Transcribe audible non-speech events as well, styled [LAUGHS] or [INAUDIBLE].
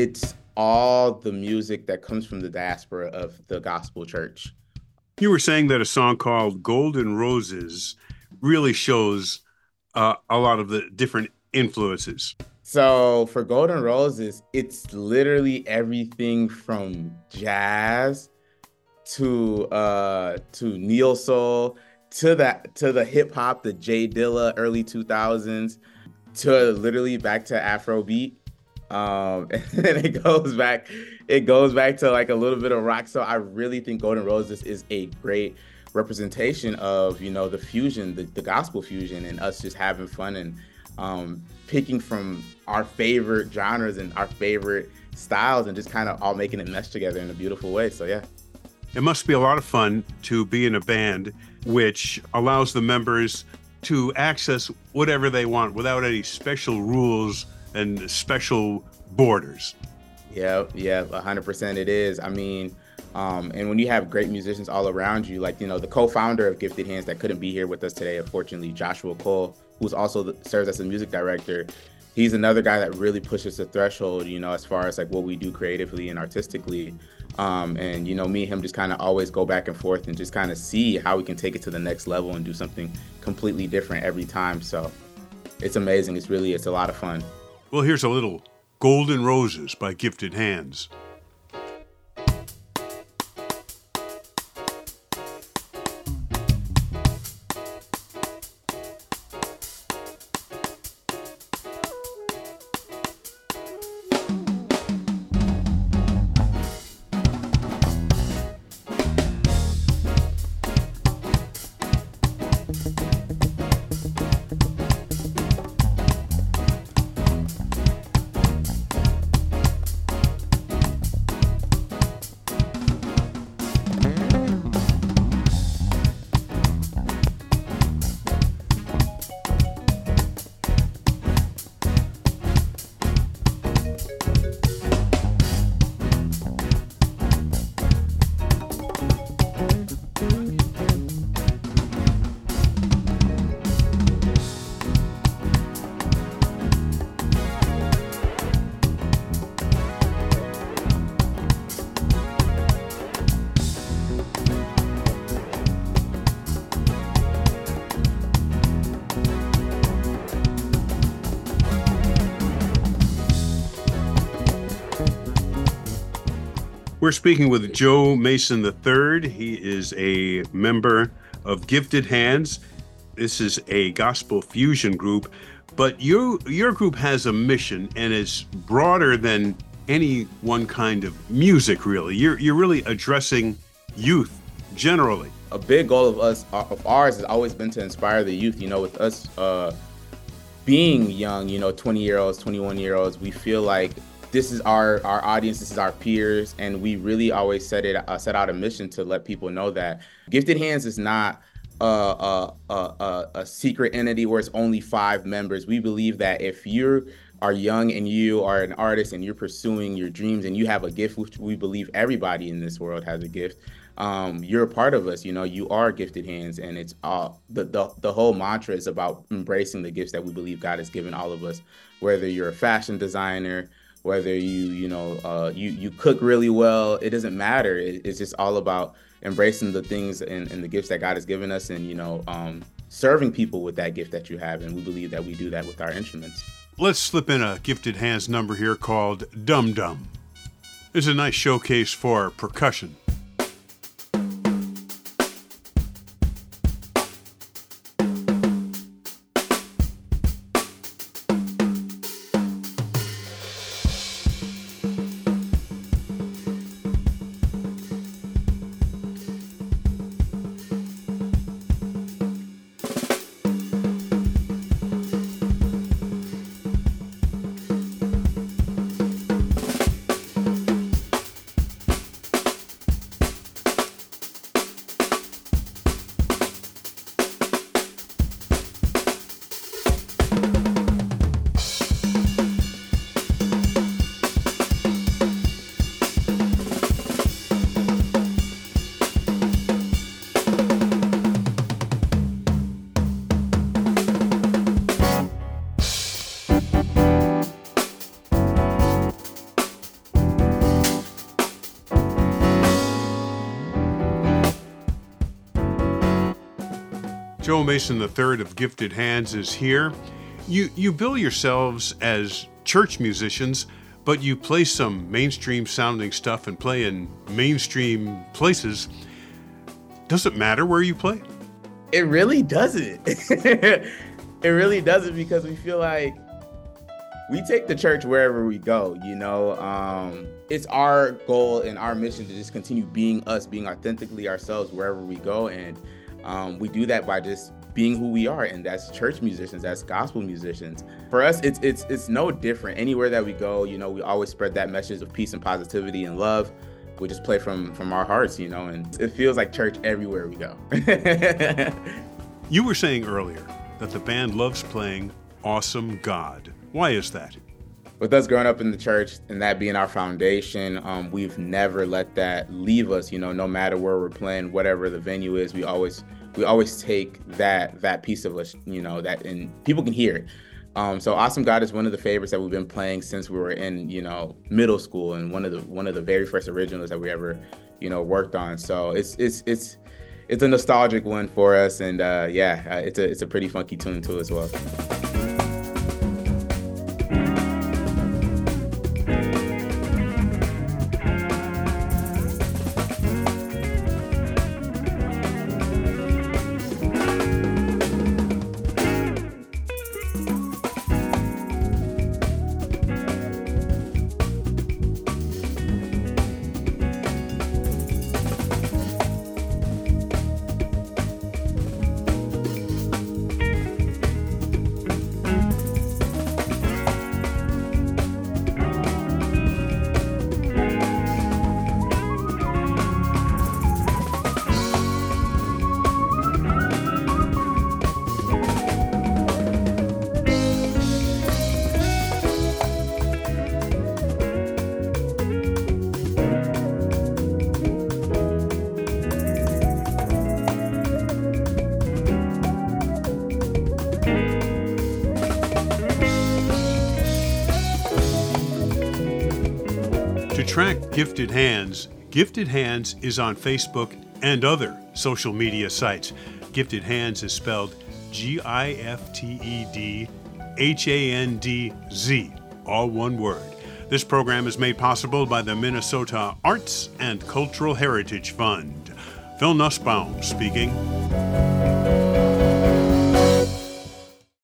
it's all the music that comes from the diaspora of the gospel church. You were saying that a song called Golden Roses really shows uh, a lot of the different influences. So for Golden Roses, it's literally everything from jazz to uh to neo soul to that to the hip hop, the J Dilla early 2000s to literally back to Afrobeat. Um [LAUGHS] and it goes back it goes back to like a little bit of rock. So I really think Golden Roses is a great representation of, you know, the fusion, the, the gospel fusion and us just having fun and um picking from our favorite genres and our favorite styles and just kind of all making it mesh together in a beautiful way. So yeah. It must be a lot of fun to be in a band which allows the members to access whatever they want without any special rules and special borders. Yeah, yeah, 100% it is. I mean, um, and when you have great musicians all around you, like, you know, the co founder of GiftedHandz that couldn't be here with us today, unfortunately, Joshua Cole, who's also the, serves as a music director, he's another guy that really pushes the threshold, you know, as far as like what we do creatively and artistically. Um, and you know, me and him just kind of always go back and forth and just kind of see how we can take it to the next level and do something completely different every time. So it's amazing. It's really it's a lot of fun. Well, here's a little Golden Roses by GiftedHandz. We're speaking with Joe Mason III. He is a member of GiftedHandz. This is a gospel fusion group, but you your group has a mission and is broader than any one kind of music really. You're you're really addressing youth generally. A big goal of us of ours has always been to inspire the youth, you know, with us uh being young, you know, 20 year olds, 21 year olds, we feel like this is our our audience this is our peers and we really always set it uh, set out a mission to let people know that gifted hands is not a, a, a, a secret entity where it's only five members. We believe that if you are young and you are an artist and you're pursuing your dreams and you have a gift which we believe everybody in this world has a gift um, you're a part of us. You know you are gifted hands and it's all the, the the whole mantra is about embracing the gifts that we believe god has given all of us whether you're a fashion designer whether you you know uh, you you cook really well it doesn't matter. It, it's just all about embracing the things and, and, the gifts that god has given us and you know um, serving people with that gift that you have. And we believe that we do that with our instruments. Let's slip in a gifted hands number here called dum dum. It's a nice showcase for percussion Joe Mason III of GiftedHandz is here. You you bill yourselves as church musicians, but you play some mainstream sounding stuff and play in mainstream places. Does it matter where you play? It really doesn't. [LAUGHS] it really doesn't because we feel like we take the church wherever we go you know um, it's our goal and our mission to just continue being us being authentically ourselves wherever we go and um, we do that by just being who we are and that's church musicians that's gospel musicians. For us it's it's it's no different. Anywhere that we go you know we always spread that message of peace and positivity and love. We just play from from our hearts you know and it feels like church everywhere we go. [LAUGHS] You were saying earlier that the band loves playing awesome god. Why is that? With us growing up in the church and that being our foundation, um, we've never let that leave us. You know, no matter where we're playing, whatever the venue is, we always we always take that that piece of us. You know, that and people can hear it. Um, so awesome God is one of the favorites that we've been playing since we were in you know middle school and one of the one of the very first originals that we ever you know worked on. So it's it's it's it's a nostalgic one for us, and uh, yeah, uh, it's a it's a pretty funky tune too as well. GiftedHandz. Gifted Hands is on Facebook and other social media sites. GiftedHandz is spelled G I F T E D H A N D Z, all one word. This program is made possible by the Minnesota Arts and Cultural Heritage Fund. Phil Nusbaum speaking.